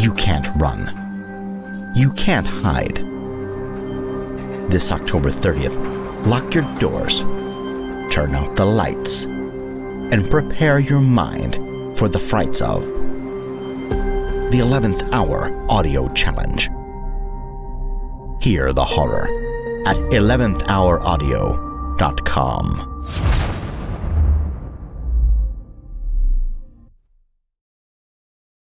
You can't run. You can't hide. This October 30th, lock your doors, turn out the lights, and prepare your mind for the frights of the 11th Hour Audio Challenge. Hear the horror at 11thhouraudio.com.